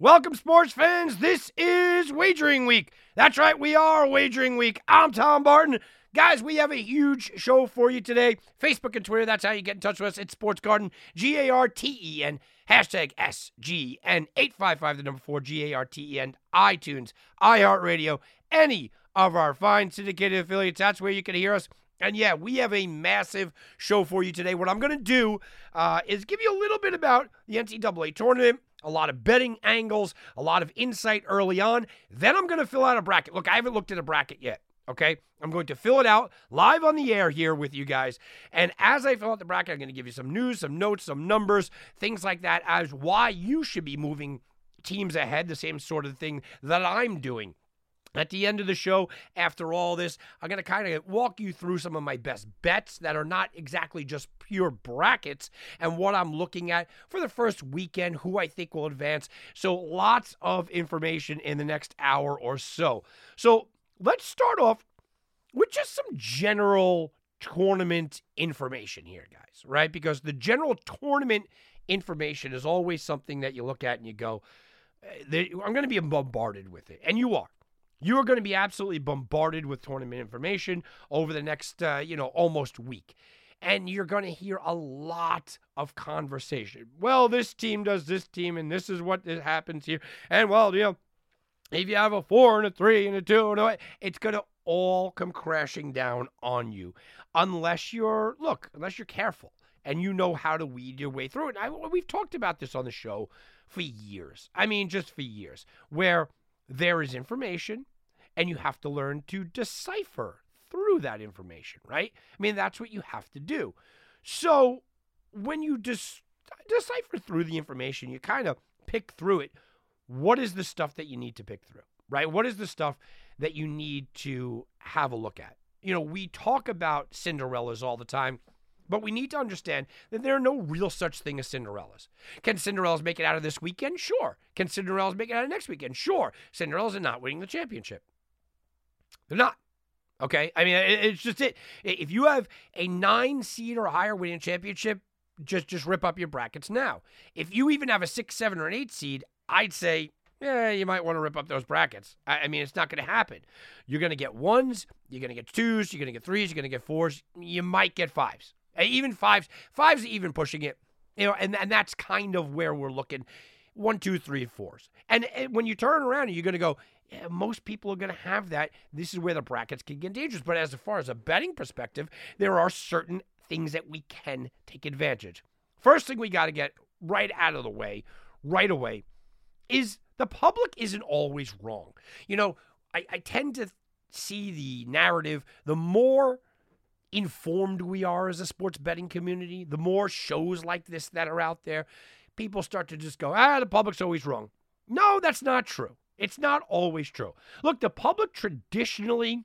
Welcome, sports fans. This is Wagering Week. That's right, we are Wagering Week. I'm Tom Barton. Guys, we have a huge show for you today. Facebook and Twitter, that's how you get in touch with us. It's Sports Garten, G A R T E N, hashtag SGN, 855, the number four, G A R T E N, iTunes, iHeartRadio, any of our fine syndicated affiliates. That's where you can hear us. And yeah, we have a massive show for you today. What I'm going to do uh, is give you a little bit about the NCAA tournament, a lot of betting angles, a lot of insight early on. Then I'm going to fill out a bracket. Look, I haven't looked at a bracket yet. Okay. I'm going to fill it out live on the air here with you guys. And as I fill out the bracket, I'm going to give you some news, some notes, some numbers, things like that as why you should be moving teams ahead, the same sort of thing that I'm doing. At the end of the show, after all this, I'm going to kind of walk you through some of my best bets that are not exactly just pure brackets and what I'm looking at for the first weekend, who I think will advance. So, lots of information in the next hour or so. So, let's start off with just some general tournament information here, guys, right? Because the general tournament information is always something that you look at and you go, eh, I'm going to be bombarded with it. And you are. You are going to be absolutely bombarded with tournament information over the next, uh, you know, almost week. And you're going to hear a lot of conversation. Well, this team does this team, and this is what happens here. And, well, you know, if you have a four and a three and a two and a, it's going to all come crashing down on you unless you're, look, unless you're careful and you know how to weed your way through it. I, we've talked about this on the show for years. I mean, just for years, where there is information and you have to learn to decipher through that information, right? I mean, that's what you have to do. So when you just decipher through the information, you kind of pick through it. What is the stuff that you need to pick through, right? What is the stuff that you need to have a look at? You know, we talk about Cinderellas all the time. But we need to understand that there are no real such thing as Cinderellas. Can Cinderellas make it out of this weekend? Sure. Can Cinderellas make it out of next weekend? Sure. Cinderellas are not winning the championship. They're not. Okay. I mean, it's just it. If you have a nine seed or higher winning championship, just just rip up your brackets now. If you even have a six, seven, or an eight seed, I'd say, yeah, you might want to rip up those brackets. I, I mean, it's not going to happen. You're going to get ones, you're going to get twos, you're going to get threes, you're going to get fours, you might get fives. Uh, even fives, fives even pushing it. You know, and, and that's kind of where we're looking. One, two, three, fours. And, and when you turn around, you're going to go, yeah, most people are going to have that. This is where the brackets can get dangerous. But as far as a betting perspective, there are certain things that we can take advantage. First thing we got to get right out of the way, right away, is the public isn't always wrong. You know, I, I tend to see the narrative the more informed we are as a sports betting community, the more shows like this that are out there, people start to just go, ah, the public's always wrong. No, that's not true. It's not always true. Look, the public traditionally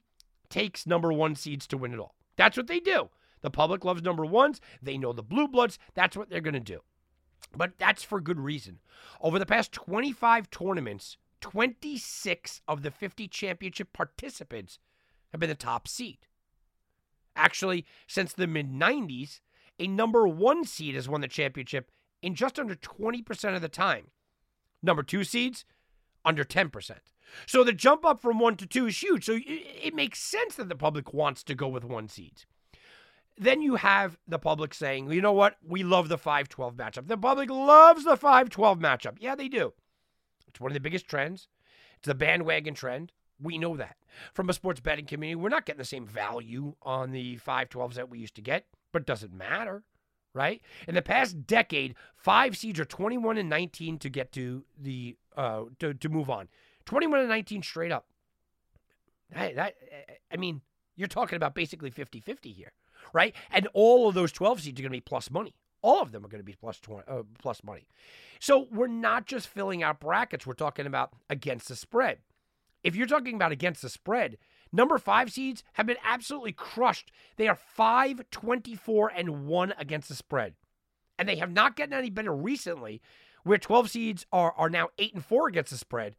takes number one seeds to win it all. That's what they do. The public loves number ones. They know the blue bloods. That's what they're going to do. But that's for good reason. Over the past 25 tournaments, 26 of the 50 championship participants have been the top seed. Actually, since the mid 90s, a number one seed has won the championship in just under 20% of the time. Number two seeds, under 10%. So the jump up from one to two is huge. So it, makes sense that the public wants to go with one seed. Then you have the public saying, you know what? We love the 5 12 matchup. The public loves the 5 12 matchup. Yeah, they do. It's one of the biggest trends. It's the bandwagon trend. We know that. From a sports betting community, we're not getting the same value on the 512s that we used to get, but it doesn't matter, right? In the past decade, five seeds are 21 and 19 to get to the uh to, to move on. 21 and 19 straight up. That, that I mean, you're talking about basically 50-50 here, right? And all of those 12 seeds are going to be plus money. All of them are going to be plus 20, uh, plus money. So we're not just filling out brackets. We're talking about against the spread. If you're talking about against the spread, number five seeds have been absolutely crushed. They are 5, 24, and 1 against the spread. And they have not gotten any bettor recently, where 12 seeds are, are now 8 and 4 against the spread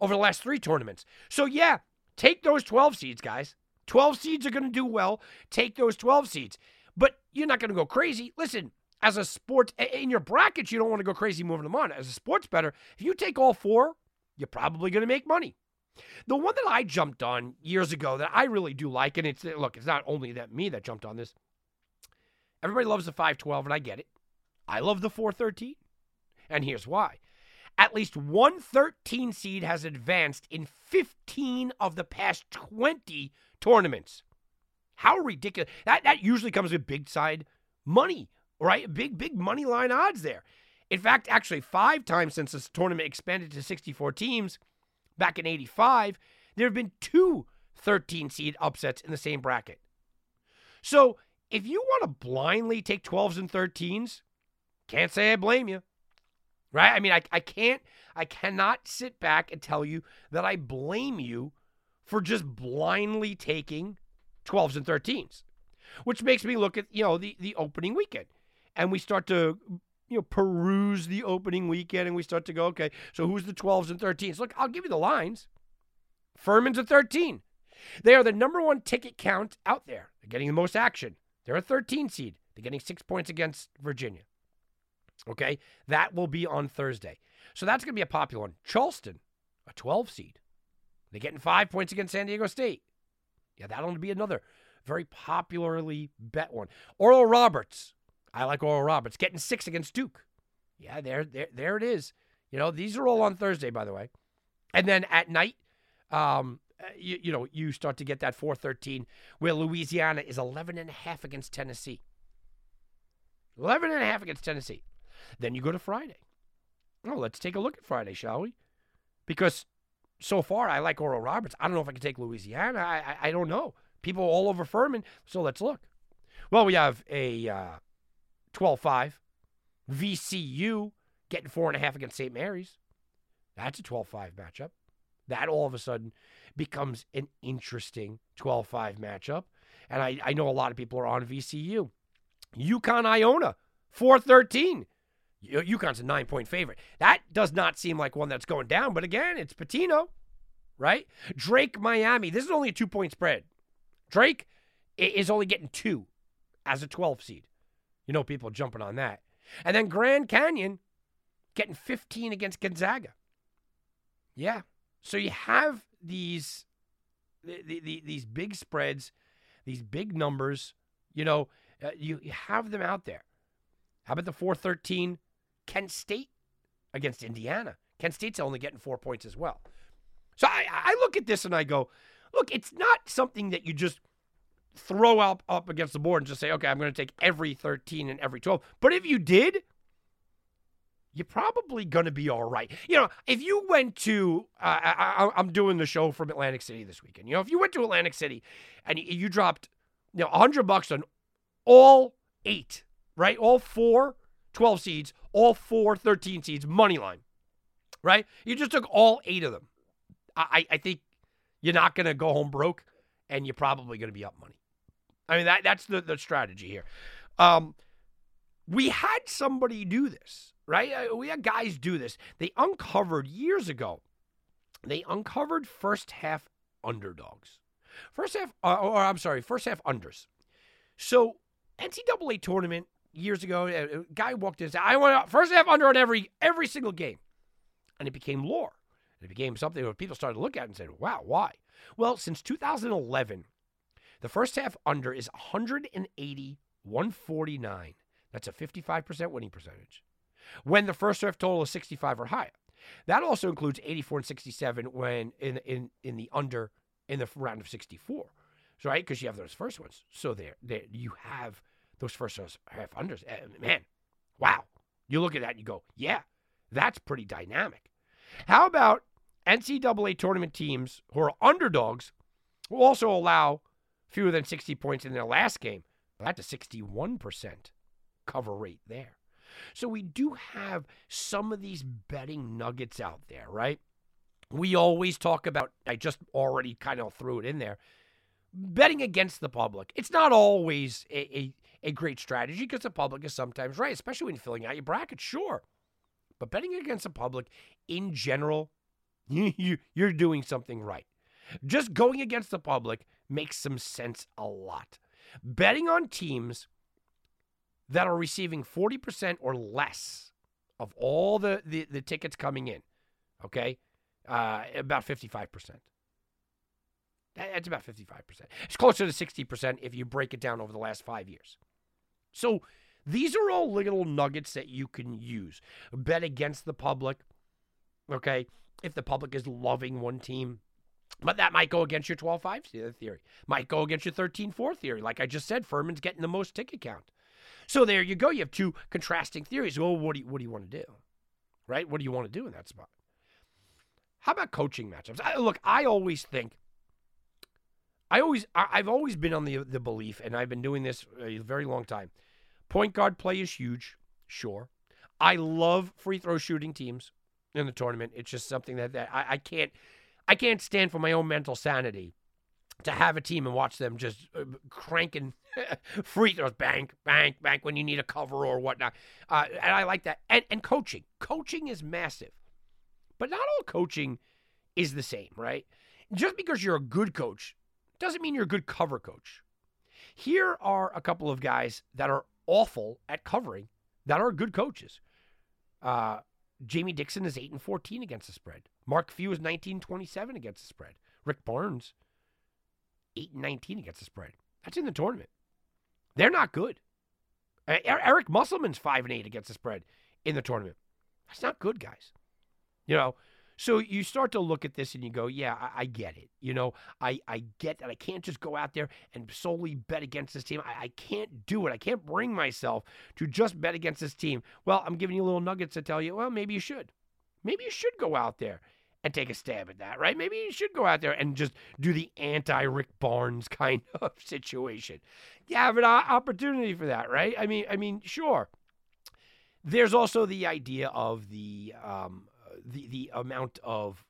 over the last three tournaments. So, yeah, take those 12 seeds, guys. 12 seeds are going to do well. Take those 12 seeds. But you're not going to go crazy. Listen, as a sports, in your brackets, you don't want to go crazy moving them on. As a sports better, if you take all four, you're probably going to make money. The one that I jumped on years ago that I really do like, and it's look, it's not only that me that jumped on this. Everybody loves the 512, and I get it. I love the 413. And here's why. At least one 13 seed has advanced in 15 of the past 20 tournaments. How ridiculous. That that usually comes with big side money, right? Big, big money line odds there. In fact, actually, five times since this tournament expanded to 64 teams, back in 85, there have been two 13 seed upsets in the same bracket. So if you want to blindly take 12s and 13s, can't say I blame you. Right? I mean, I, I can't, I cannot sit back and tell you that I blame you for just blindly taking 12s and 13s, which makes me look at, you know, the, the opening weekend. And we start to you know, peruse the opening weekend and we start to go, okay, so who's the 12s and 13s? Look, I'll give you the lines. Furman's a 13. They are the number one ticket count out there. They're getting the most action. They're a 13 seed. They're getting six points against Virginia. Okay, that will be on Thursday. So that's going to be a popular one. Charleston, a 12 seed. They're getting five points against San Diego State. Yeah, that'll be another very popularly bet one. Oral Roberts, I like Oral Roberts getting six against Duke. Yeah, there, there, there it is. You know, these are all on Thursday, by the way. And then at night, um, uh, you, you know, you start to get that 413 where Louisiana is 11 and a half against Tennessee. 11 and a half against Tennessee. Then you go to Friday. Oh, let's take a look at Friday, shall we? Because so far I like Oral Roberts. I don't know if I can take Louisiana. I, I, I don't know. People all over Furman. So let's look. Well, we have a uh, 12 5. VCU getting four and a half against St. Mary's. That's a 12 5 matchup. That all of a sudden becomes an interesting 12 5 matchup. And I, I know a lot of people are on VCU. UConn Iona, 413. UConn's a nine point favorite. That does not seem like one that's going down, but again, it's Pitino, right? Drake, Miami. This is only a two point spread. Drake is only getting two as a 12 seed. You know, people jumping on that. And then Grand Canyon getting 15 against Gonzaga. Yeah. So you have these the, the, these big spreads, these big numbers. You know, uh, you, you have them out there. How about the 413 Kent State against Indiana? Kent State's only getting four points as well. So I, I look at this and I go, look, it's not something that you just throw up up against the board and just say, okay, I'm going to take every 13 and every 12. But if you did, you're probably going to be all right. You know, if you went to, uh, I, am doing the show from Atlantic City this weekend. You know, if you went to Atlantic City and you, dropped, you know, 100 bucks on all eight, right? All four 12 seeds, all four 13 seeds, money line, right? You just took all eight of them. I, I think you're not going to go home broke and you're probably going to be up money. I mean, that that's the, the strategy here. Um, we had somebody do this, right? Uh, we had guys do this. They uncovered years ago, they uncovered first half underdogs. First half, uh, or I'm sorry, first half unders. So, NCAA tournament years ago, a guy walked in and said, I want first half under on every every single game. And it became lore. It became something that people started to look at it and said, wow, why? Well, since 2011, the first half under is 180, 149. That's a 55% winning percentage. When the first half total is 65 or higher. That also includes 84 and 67 when in in in the under in the round of 64. So, right? Because you have those first ones. So there, there you have those first half unders. Eh, man, wow. You look at that and you go, yeah, that's pretty dynamic. How about NCAA tournament teams who are underdogs who also allow fewer than 60 points in their last game? That's a 61% cover rate there. So we do have some of these betting nuggets out there, right? We always talk about, I just already kind of threw it in there, betting against the public. It's not always a, a, a great strategy because the public is sometimes right, especially when filling out your bracket, sure. But betting against the public in general, you, you're doing something right. Just going against the public makes some sense a lot. Betting on teams that are receiving 40% or less of all the, the, the tickets coming in, okay? Uh, about 55%. That's about 55%. It's closer to 60% if you break it down over the last five years. So these are all little nuggets that you can use. Bet against the public, okay? If the public is loving one team, but that might go against your 12 5 theory, might go against your 13 4 theory. Like I just said, Furman's getting the most ticket count. So there you go. You have two contrasting theories. Well, what do you, what do you want to do? Right? What do you want to do in that spot? How about coaching matchups? I, look, I always think, I always, I, I've always been on the the belief, and I've been doing this a very long time. Point guard play is huge, sure. I love free throw shooting teams in the tournament. It's just something that, that I, I can't, I can't stand for my own mental sanity to have a team and watch them just uh, cranking free throws, bank, bank, bank when you need a cover or whatnot. Uh, and I like that. And, and coaching. Coaching is massive. But not all coaching is the same, right? Just because you're a good coach doesn't mean you're a good cover coach. Here are a couple of guys that are awful at covering that are good coaches. Uh, Jamie Dixon is 8 and 14 against the spread. Mark Few is 19 27 against the spread. Rick Barnes 8 and 19 against the spread. That's in the tournament. They're not good. Eric Musselman's 5 and 8 against the spread in the tournament. That's not good, guys. You know, so you start to look at this and you go, yeah, I, I, get it. You know, I, I get that I can't just go out there and solely bet against this team. I, I can't do it. I can't bring myself to just bet against this team. Well, I'm giving you little nuggets to tell you, well, maybe you should. Maybe you should go out there and take a stab at that, right? Maybe you should go out there and just do the anti Rick Barnes kind of situation. You have an opportunity for that, right? I mean, I mean, sure. There's also the idea of the um, the the amount of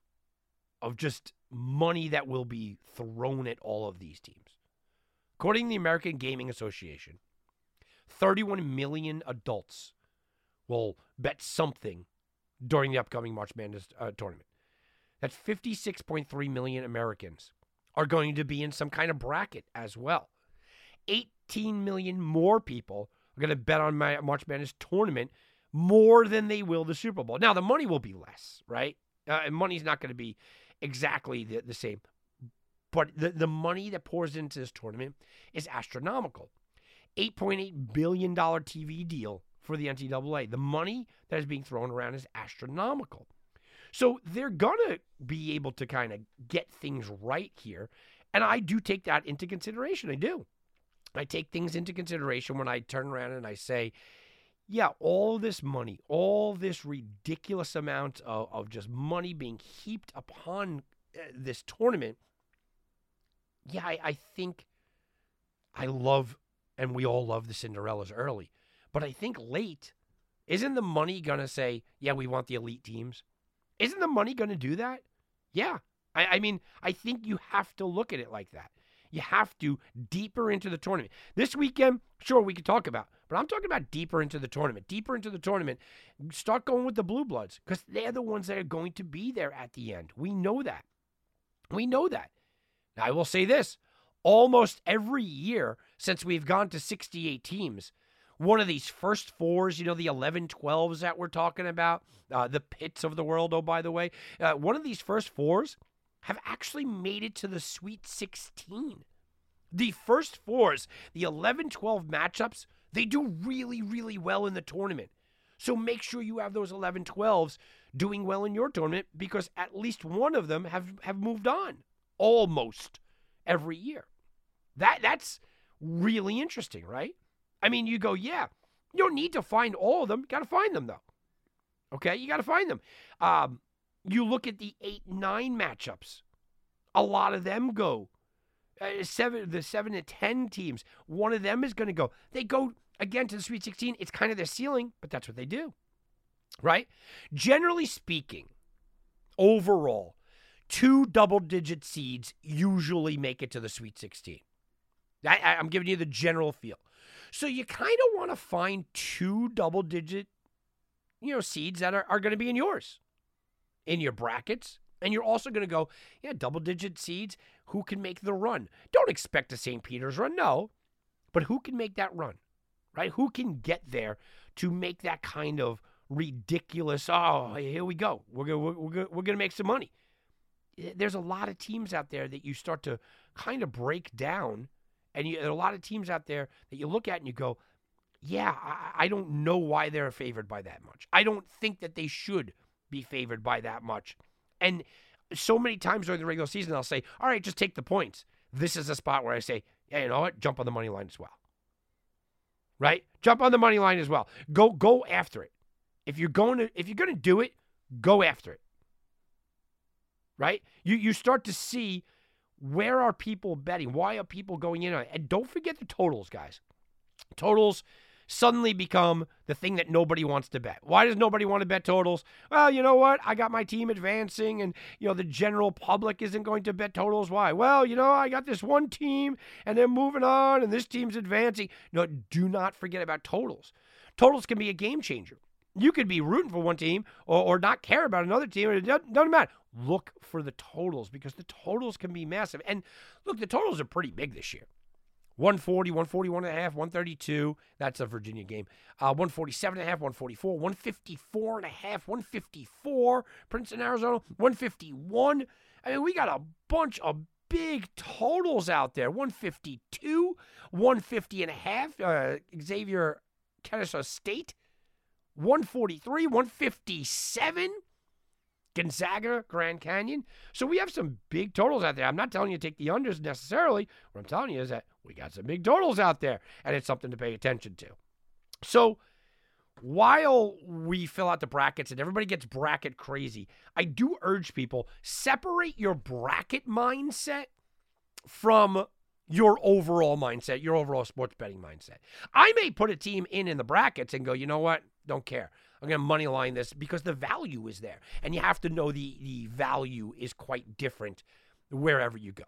of just money that will be thrown at all of these teams. According to the American Gaming Association, 31 million adults will bet something during the upcoming March Madness uh, tournament that 56.3 million Americans are going to be in some kind of bracket as well. 18 million more people are going to bet on my March Madness tournament more than they will the Super Bowl. Now, the money will be less, right? Uh, money's not going to be exactly the, the same. But the, the money that pours into this tournament is astronomical. $8.8 billion TV deal for the NCAA. The money that is being thrown around is astronomical. So they're going to be able to kind of get things right here. And I do take that into consideration. I do. I take things into consideration when I turn around and I say, yeah, all this money, all this ridiculous amount of, of just money being heaped upon uh, this tournament. Yeah, I, I think I love, and we all love the Cinderellas early, but I think late, isn't the money going to say, yeah, we want the elite teams? Isn't the money going to do that? Yeah. I, I mean, I think you have to look at it like that. You have to deeper into the tournament. This weekend, sure, we could talk about, but I'm talking about deeper into the tournament. Deeper into the tournament. Start going with the Blue Bloods because they're the ones that are going to be there at the end. We know that. We know that. Now, I will say this almost every year since we've gone to 68 teams, one of these first fours, you know, the 11 12s that we're talking about, uh, the Pitts of the world, oh, by the way, uh, one of these first fours have actually made it to the Sweet 16. The first fours, the 11 12 matchups, they do really, really well in the tournament. So make sure you have those 11 12s doing well in your tournament because at least one of them have, have moved on almost every year. That that's really interesting, right? I mean, you go, yeah, you don't need to find all of them. You got to find them though. Okay, you got to find them. Um, you look at the eight nine matchups. A lot of them go uh, seven, the seven to ten teams. One of them is going to go. They go again to the Sweet 16. It's kind of their ceiling, but that's what they do, right? Generally speaking, overall, two double-digit seeds usually make it to the Sweet 16. I, I'm giving you the general feel. So you kind of want to find two double-digit, you know, seeds that are, are going to be in yours, in your brackets, and you're also going to go, yeah, double digit seeds. Who can make the run? Don't expect a St. Peter's run, no. But who can make that run, right? Who can get there to make that kind of ridiculous, oh, here we go. We're going we're, we're, we're going to make some money. Eh, there's a lot of teams out there that you start to kind of break down. And you, there are a lot of teams out there that you look at and you go, yeah, I, I don't know why they're favored by that much. I don't think that they should be favored by that much. And so many times during the regular season, I'll say, all right, just take the points. This is a spot where I say, yeah, you know what? Jump on the money line as well. Right? Jump on the money line as well. Go go after it. If you're going to if you're going to do it, go after it. Right? You you start to see where are people betting? Why are people going in? And don't forget the totals, guys. Totals suddenly become the thing that nobody wants to bet. Why does nobody want to bet totals? Well, you know what? I got my team advancing and you know the general public isn't going to bet totals. Why? Well, you know, I got this one team and they're moving on and this team's advancing. No, do not forget about totals. Totals can be a game changer. You could be rooting for one team or, or not care about another team. It doesn't, doesn't matter. Look for the totals because the totals can be massive. And look, the totals are pretty big this year. 140, 141 and a half, 132. That's a Virginia game. Uh, 147 and a half, 144, 154 and a half, 154. Princeton, Arizona, 151. I mean, we got a bunch of big totals out there. 152, 150 and a half. Uh, Xavier Kennesaw State, 143, 157. Gonzaga, Grand Canyon. So we have some big totals out there. I'm not telling you to take the unders necessarily. What I'm telling you is that we got some big totals out there, and it's something to pay attention to. So while we fill out the brackets and everybody gets bracket crazy, I do urge people separate your bracket mindset from your overall mindset, your overall sports betting mindset. I may put a team in in the brackets and go, you know what? Don't care. I'm going to money line this because the value is there. And you have to know the, the value is quite different wherever you go.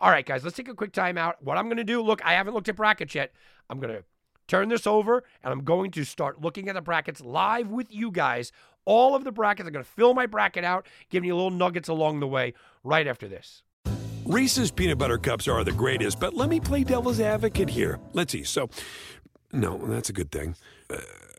All right, guys, let's take a quick time out. What I'm going to do, look, I haven't looked at brackets yet. I'm going to turn this over and I'm going to start looking at the brackets live with you guys. All of the brackets. I'm going to fill my bracket out, giving you little nuggets along the way right after this. Reese's peanut butter cups are the greatest, but let me play devil's advocate here. Let's see. So, no, that's a good thing. Uh,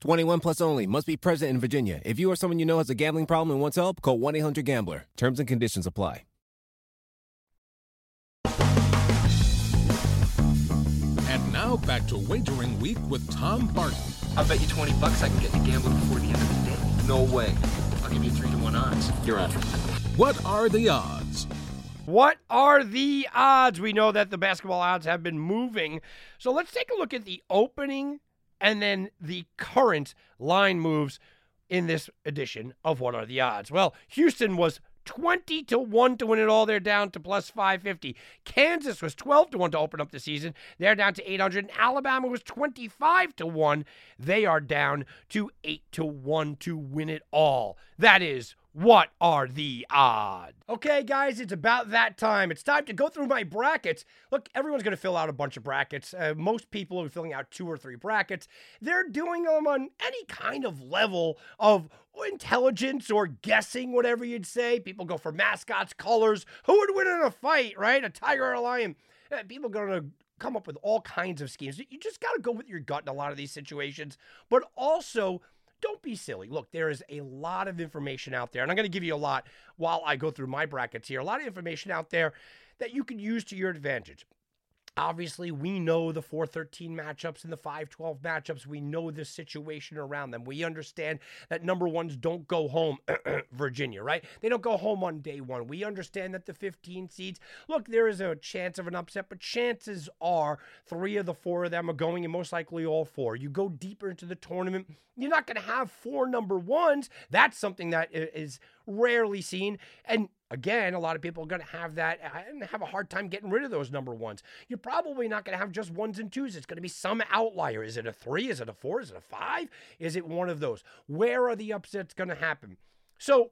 21 plus only. Must be present in Virginia. If you or someone you know has a gambling problem and wants help, call 1 800 Gambler. Terms and conditions apply. And now back to Wagering Week with Tom Barton. I'll bet you 20 bucks I can get you gambling before the end of the day. No way. I'll give you 3 to 1 odds. You're on. What are the odds? What are the odds? We know that the basketball odds have been moving. So let's take a look at the opening and then the current line moves in this edition of What Are the Odds? Well, Houston was 20 to 1 to win it all. They're down to plus 550. Kansas was 12 to 1 to open up the season. They're down to 800. And Alabama was 25 to 1. They are down to 8 to 1 to win it all. That is What are the odds? Okay, guys, it's about that time. It's time to go through my brackets. Look, everyone's going to fill out a bunch of brackets. Uh, most people are filling out two or three brackets. They're doing them on any kind of level of intelligence or guessing, whatever you'd say. People go for mascots, colors. Who would win in a fight, right? A tiger or a lion? Uh, people to come up with all kinds of schemes. You just got to go with your gut in a lot of these situations, but also don't be silly. Look, there is a lot of information out there, and I'm going to give you a lot while I go through my brackets here. A lot of information out there that you can use to your advantage. Obviously, we know the 413 matchups and the 512 matchups. We know the situation around them. We understand that number ones don't go home, Virginia, right? They don't go home on day one. We understand that the 15 seeds, look, there is a chance of an upset, but chances are three of the four of them are going, and most likely all four. You go deeper into the tournament, you're not going to have four number ones. That's something that is rarely seen. And Again, a lot of people are going to have that and have a hard time getting rid of those number ones. You're probably not going to have just ones and twos. It's going to be some outlier. Is it a three? Is it a four? Is it a five? Is it one of those? Where are the upsets going to happen? So,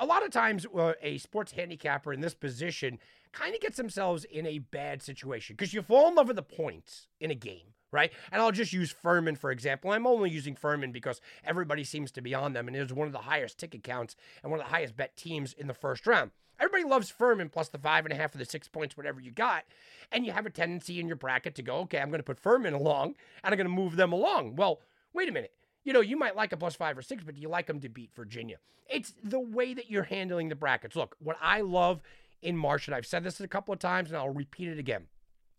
a lot of times, uh, a sports handicapper in this position kind of gets themselves in a bad situation because you fall in love with the points in a game right? And I'll just use Furman for example. I'm only using Furman because everybody seems to be on them, and it is one of the highest ticket counts and one of the highest bet teams in the first round. Everybody loves Furman plus the five and a half or the six points, whatever you got. And you have a tendency in your bracket to go, okay, I'm going to put Furman along and I'm going to move them along. Well, wait a minute. You know, you might like a plus five or six, but do you like them to beat Virginia? It's the way that you're handling the brackets. Look, what I love in March, and I've said this a couple of times and I'll repeat it again.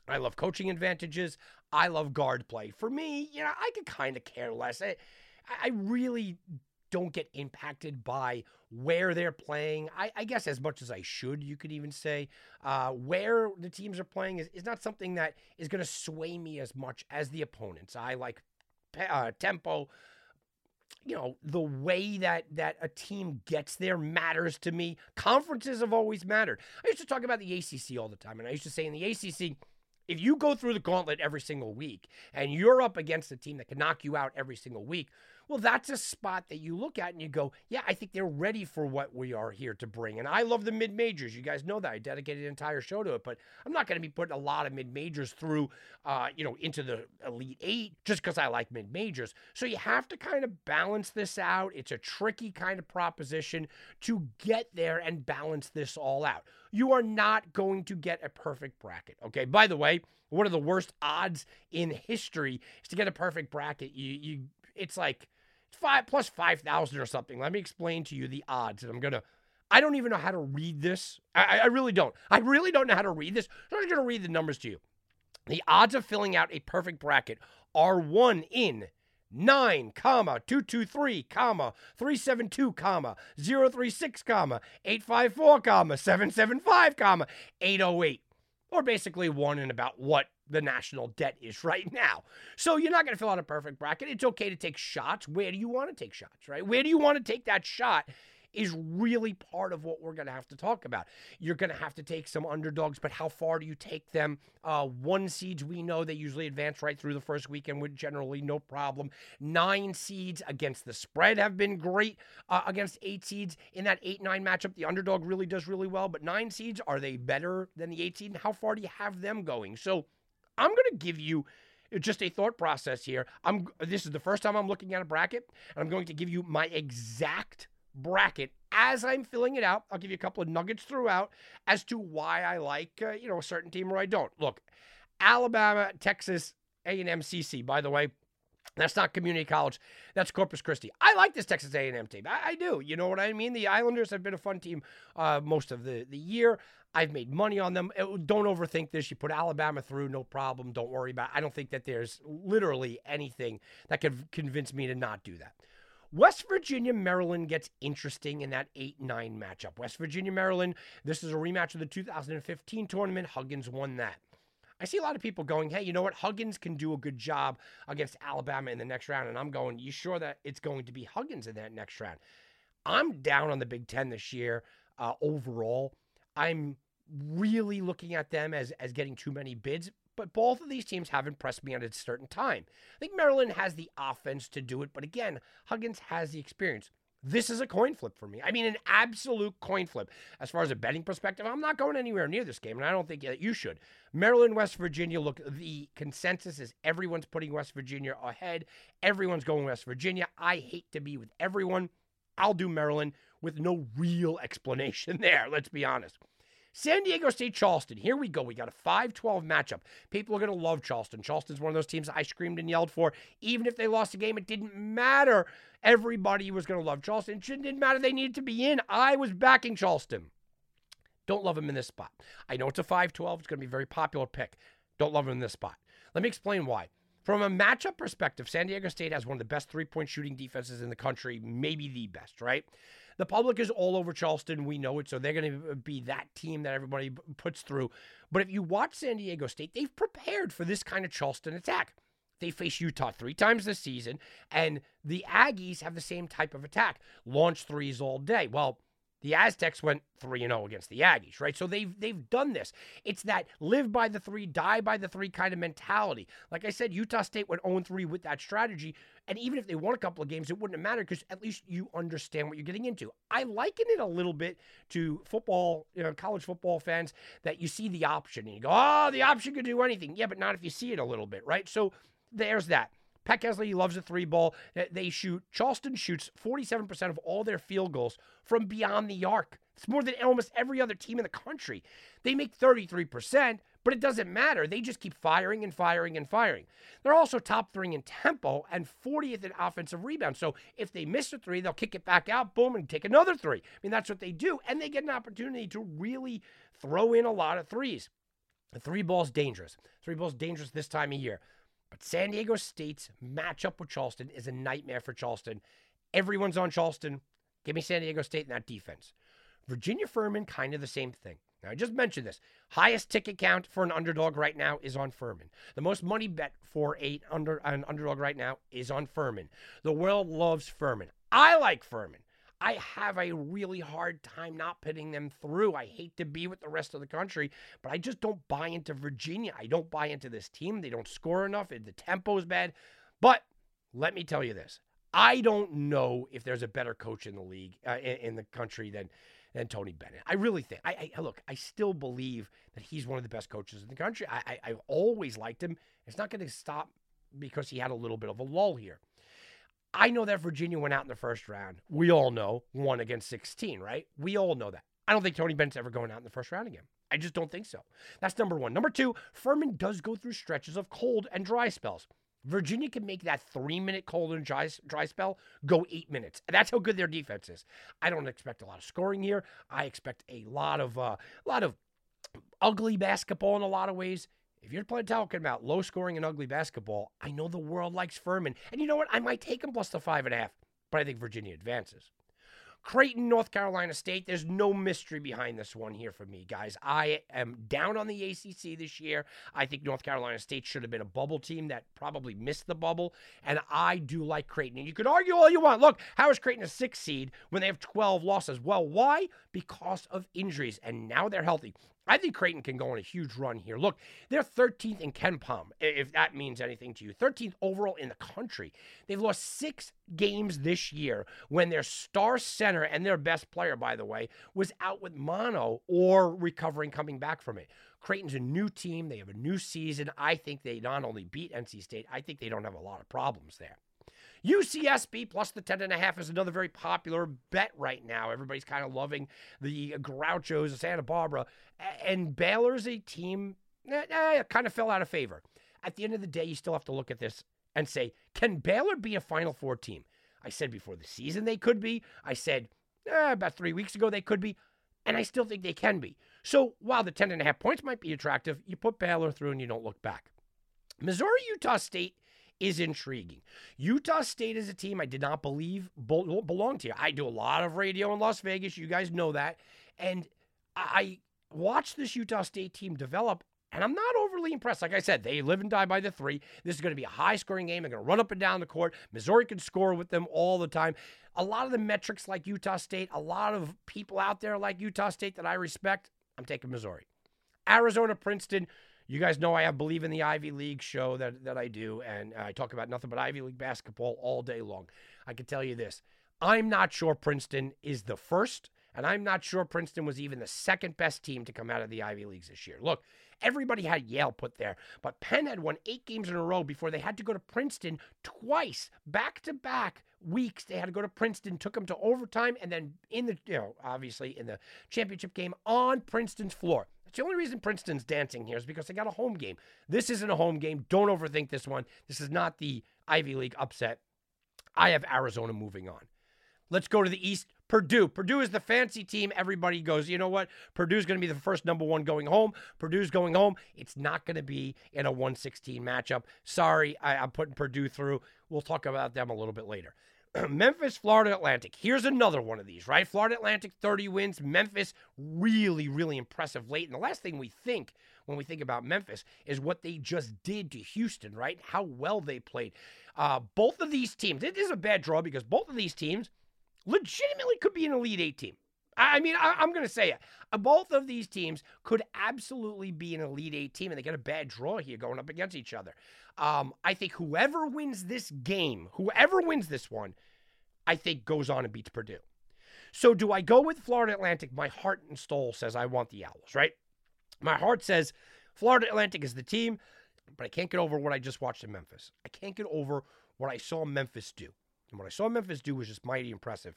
I love coaching advantages. I love guard play. For me, you know, I could kind of care less. I, I really don't get impacted by where they're playing. I, I, guess as much as I should, you could even say. Uh, where the teams are playing is, is not something that is going to sway me as much as the opponents. I like uh, tempo. You know, the way that that a team gets there matters to me. Conferences have always mattered. I used to talk about the ACC all the time, and I used to say in the ACC, if you go through the gauntlet every single week and you're up against a team that can knock you out every single week, well, that's a spot that you look at and you go, yeah, I think they're ready for what we are here to bring. And I love the mid majors. You guys know that. I dedicated an entire show to it, but I'm not going to be putting a lot of mid majors through, uh, you know, into the Elite Eight just because I like mid majors. So you have to kind of balance this out. It's a tricky kind of proposition to get there and balance this all out. You are not going to get a perfect bracket. Okay. By the way, one of the worst odds in history is to get a perfect bracket. You, you, it's like five plus five thousand or something. Let me explain to you the odds, and I'm gonna. I don't even know how to read this. I, I really don't. I really don't know how to read this. So I'm just gonna read the numbers to you. The odds of filling out a perfect bracket are one in 9 comma 223 comma 372 comma 036 comma 854 comma 775 comma 808 or basically one in about what the national debt is right now. So you're not going to fill out a perfect bracket. It's okay to take shots. Where do you want to take shots, right? Where do you want to take that shot? Is really part of what we're going to have to talk about. You're going to have to take some underdogs, but how far do you take them? Uh, one seeds, we know they usually advance right through the first weekend with generally no problem. Nine seeds against the spread have been great uh, against eight seeds. In that 8 9 matchup, the underdog really does really well, but nine seeds, are they better than the eight seed? And how far do you have them going? So, I'm going to give you just a thought process here. I'm this is the first time I'm looking at a bracket, and I'm going to give you my exact bracket as I'm filling it out. I'll give you a couple of nuggets throughout as to why I like uh, you know a certain team or I don't. Look, Alabama, Texas, A&M, CC. By the way, that's not community college. That's Corpus Christi. I like this Texas A&M team. I, I do. You know what I mean? The Islanders have been a fun team uh, most of the, the year. I've made money on them. Uh, don't overthink this. You put Alabama through, no problem. Don't worry about it. I don't think that there's literally anything that could convince me to not do that. West Virginia, Maryland gets interesting in that 8 9 matchup. West Virginia, Maryland, this is a rematch of the 2015 tournament. Huggins won that. I see a lot of people going, hey, you know what? Huggins can do a good job against Alabama in the next round. And I'm going, you sure that it's going to be Huggins in that next round? I'm down on the Big Ten this year uh, overall. I'm really looking at them as, as getting too many bids, but both of these teams have impressed me at a certain time. I think Maryland has the offense to do it, but again, Huggins has the experience. This is a coin flip for me. I mean, an absolute coin flip. As far as a betting perspective, I'm not going anywhere near this game, and I don't think that you should. Maryland, West Virginia, look, the consensus is everyone's putting West Virginia ahead. Everyone's going West Virginia. I hate to be with everyone. I'll do Maryland with no real explanation there, let's be honest. San Diego State Charleston. Here we go. We got a 5 12 matchup. People are going to love Charleston. Charleston's one of those teams I screamed and yelled for. Even if they lost the game, it didn't matter. Everybody was going to love Charleston. It didn't matter. They needed to be in. I was backing Charleston. Don't love him in this spot. I know it's a 5 12. It's going to be a very popular pick. Don't love him in this spot. Let me explain why. From a matchup perspective, San Diego State has one of the best three point shooting defenses in the country, maybe the best, right? The public is all over Charleston. We know it. So they're going to be that team that everybody puts through. But if you watch San Diego State, they've prepared for this kind of Charleston attack. They face Utah three times this season, and the Aggies have the same type of attack launch threes all day. Well, the Aztecs went 3 0 against the Aggies, right? So they've they've done this. It's that live by the 3, die by the 3 kind of mentality. Like I said, Utah State went 0 3 with that strategy, and even if they won a couple of games, it wouldn't have mattered because at least you understand what you're getting into. I liken it a little bit to football, you know, college football fans that you see the option and you go, "Oh, the option could do anything." Yeah, but not if you see it a little bit, right? So there's that. Pat Kelsey loves a three ball. They shoot. Charleston shoots 47% of all their field goals from beyond the arc. It's more than almost every other team in the country. They make 33%, but it doesn't matter. They just keep firing and firing and firing. They're also top three in tempo and 40th in offensive rebounds. So if they miss a three, they'll kick it back out, boom, and take another three. I mean, that's what they do. And they get an opportunity to really throw in a lot of threes. The three ball's dangerous. Three ball's dangerous this time of year. But San Diego State's matchup with Charleston is a nightmare for Charleston. Everyone's on Charleston. Give me San Diego State in that defense. Virginia Furman, kind of the same thing. Now, I just mentioned this. Highest ticket count for an underdog right now is on Furman. The most money bet for a under, an underdog right now is on Furman. The world loves Furman. I like Furman. I have a really hard time not putting them through. I hate to be with the rest of the country, but I just don't buy into Virginia. I don't buy into this team. They don't score enough. The tempo is bad. But let me tell you this I don't know if there's a better coach in the league, uh, in, in, the country than. Than Tony Bennett. I really think. I, I, look. I still believe that he's one of the best coaches in the country. I, I, have always liked him. It's not going to stop because he had a little bit of a lull here. I know that Virginia went out in the first round. We all know one against 16, right? We all know that. I don't think Tony Bennett's ever going out in the first round again. I just don't think so. That's number one. Number two, Furman does go through stretches of cold and dry spells. Virginia can make that three minute cold and dry, dry spell go eight minutes. That's how good their defense is. I don't expect a lot of scoring here. I expect a lot of uh, a lot of ugly basketball in a lot of ways. If you're talking about low scoring and ugly basketball, I know the world likes Furman. And you know what? I might take him plus the five and a half, but I think Virginia advances. Creighton, North Carolina State. There's no mystery behind this one here for me, guys. I am down on the ACC this year. I think North Carolina State should have been a bubble team that probably missed the bubble, and I do like Creighton. And you could argue all you want. Look, how is Creighton a six seed when they have 12 losses? Well, why? Because of injuries, and now they're healthy. I think Creighton can go on a huge run here. Look, they're 13th in KenPom, if that means anything to you. 13th overall in the country. They've lost six games this year when their star center and their best player, by the way, was out with mono or recovering, coming back from it. Creighton's a new team. They have a new season. I think they not only beat NC State, I think they don't have a lot of problems there. UCSB plus the 10.5 is another very popular bet right now. Everybody's kind of loving the Gauchos of Santa Barbara. And Baylor's a team that eh, kind of fell out of favor. At the end of the day, you still have to look at this and say, can Baylor be a Final Four team? I said before the season they could be. I said eh, about three weeks ago they could be. And I still think they can be. So while the 10.5 points might be attractive, you put Baylor through and you don't look back. Missouri, Utah State is intriguing. Utah State is a team I did not believe belonged here. I do a lot of radio in Las Vegas. You guys know that. And I watched this Utah State team develop, and I'm not overly impressed. Like I said, they live and die by the three. This is going to be a high scoring game. They're going to run up and down the court. Missouri can score with them all the time. A lot of the metrics like Utah State, a lot of people out there like Utah State that I respect, I'm taking Missouri. Arizona, Princeton. You guys know I have Believe in the Ivy League show that, that I do, and I talk about nothing but Ivy League basketball all day long. I can tell you this I'm not sure Princeton is the first, and I'm not sure Princeton was even the second best team to come out of the Ivy Leagues this year. Look, everybody had Yale put there, but Penn had won eight games in a row before they had to go to Princeton twice, back to back weeks. They had to go to Princeton, took them to overtime, and then in the, you know, obviously in the championship game on Princeton's floor. The only reason Princeton's dancing here is because they got a home game. This isn't a home game. Don't overthink this one. This is not the Ivy League upset. I have Arizona moving on. Let's go to the East. Purdue. Purdue is the fancy team. Everybody goes, you know what? Purdue's going to be the first number one going home. Purdue's going home. It's not going to be in a 116 matchup. Sorry, I, I'm putting Purdue through. We'll talk about them a little bit later. Memphis, Florida Atlantic. Here's another one of these, right? Florida Atlantic, 30 wins. Memphis, really, really impressive late. And the last thing we think when we think about Memphis is what they just did to Houston, right? How well they played. Uh, both of these teams, this is a bad draw because both of these teams legitimately could be an Elite Eight team. I mean, I, am going to say it. Uh, both of these teams could absolutely be an Elite Eight team, and they get a bad draw here going up against each other. Um, I think whoever wins this game, whoever wins this one, I think goes on and beats Purdue. So, do I go with Florida Atlantic? My heart and soul says I want the Owls, right? My heart says Florida Atlantic is the team, but I can't get over what I just watched in Memphis. I can't get over what I saw Memphis do. And what I saw Memphis do was just mighty impressive.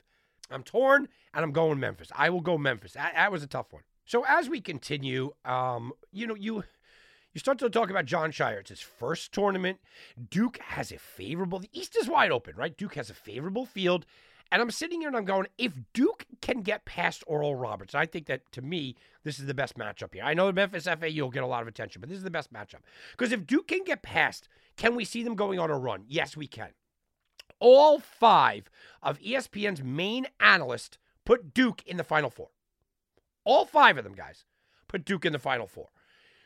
I'm torn, and I'm going Memphis. I will go Memphis. That, that was a tough one. So as we continue, um, you know, you you start to talk about Jon Scheyer. It's his first tournament. Duke has a favorable. The East is wide open, right? Duke has a favorable field. And I'm sitting here and I'm going, if Duke can get past Oral Roberts, I think that to me, this is the best matchup here. I know the Memphis FAU will get a lot of attention, but this is the best matchup. Because if Duke can get past, can we see them going on a run? Yes, we can all five of ESPN's main analysts put Duke in the Final Four. All five of them, guys, put Duke in the Final Four.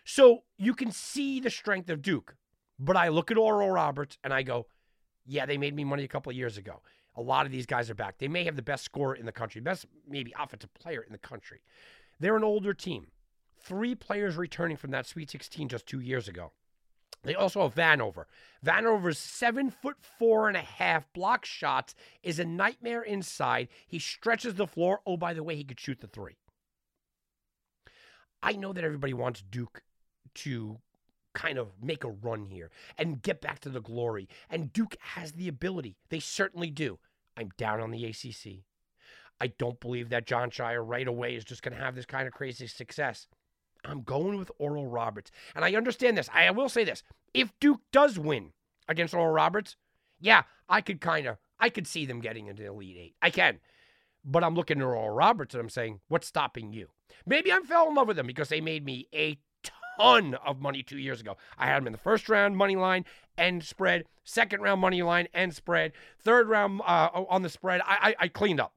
So you can see the strength of Duke. But I look at Oral Roberts and I go, yeah, they made me money a couple of years ago. A lot of these guys are back. They may have the best scorer in the country, best maybe offensive player in the country. They're an older team. Three players returning from that Sweet 16 just two years ago. They also have Vanover. Vanover's seven foot four and a half block shots is a nightmare inside. He stretches the floor. Oh, by the way, he could shoot the three. I know that everybody wants Duke to kind of make a run here and get back to the glory. And Duke has the ability. They certainly do. I'm down on the ACC. I don't believe that Jon Scheyer right away is just going to have this kind of crazy success. I'm going with Oral Roberts. And I understand this. I will say this. If Duke does win against Oral Roberts, yeah, I could kind of I could see them getting into the Elite Eight. I can. But I'm looking at Oral Roberts and I'm saying, what's stopping you? Maybe I fell in love with them because they made me a ton of money two years ago. I had them in the first round money line and spread, second round money line and spread, third round uh, on the spread. I, I, I cleaned up.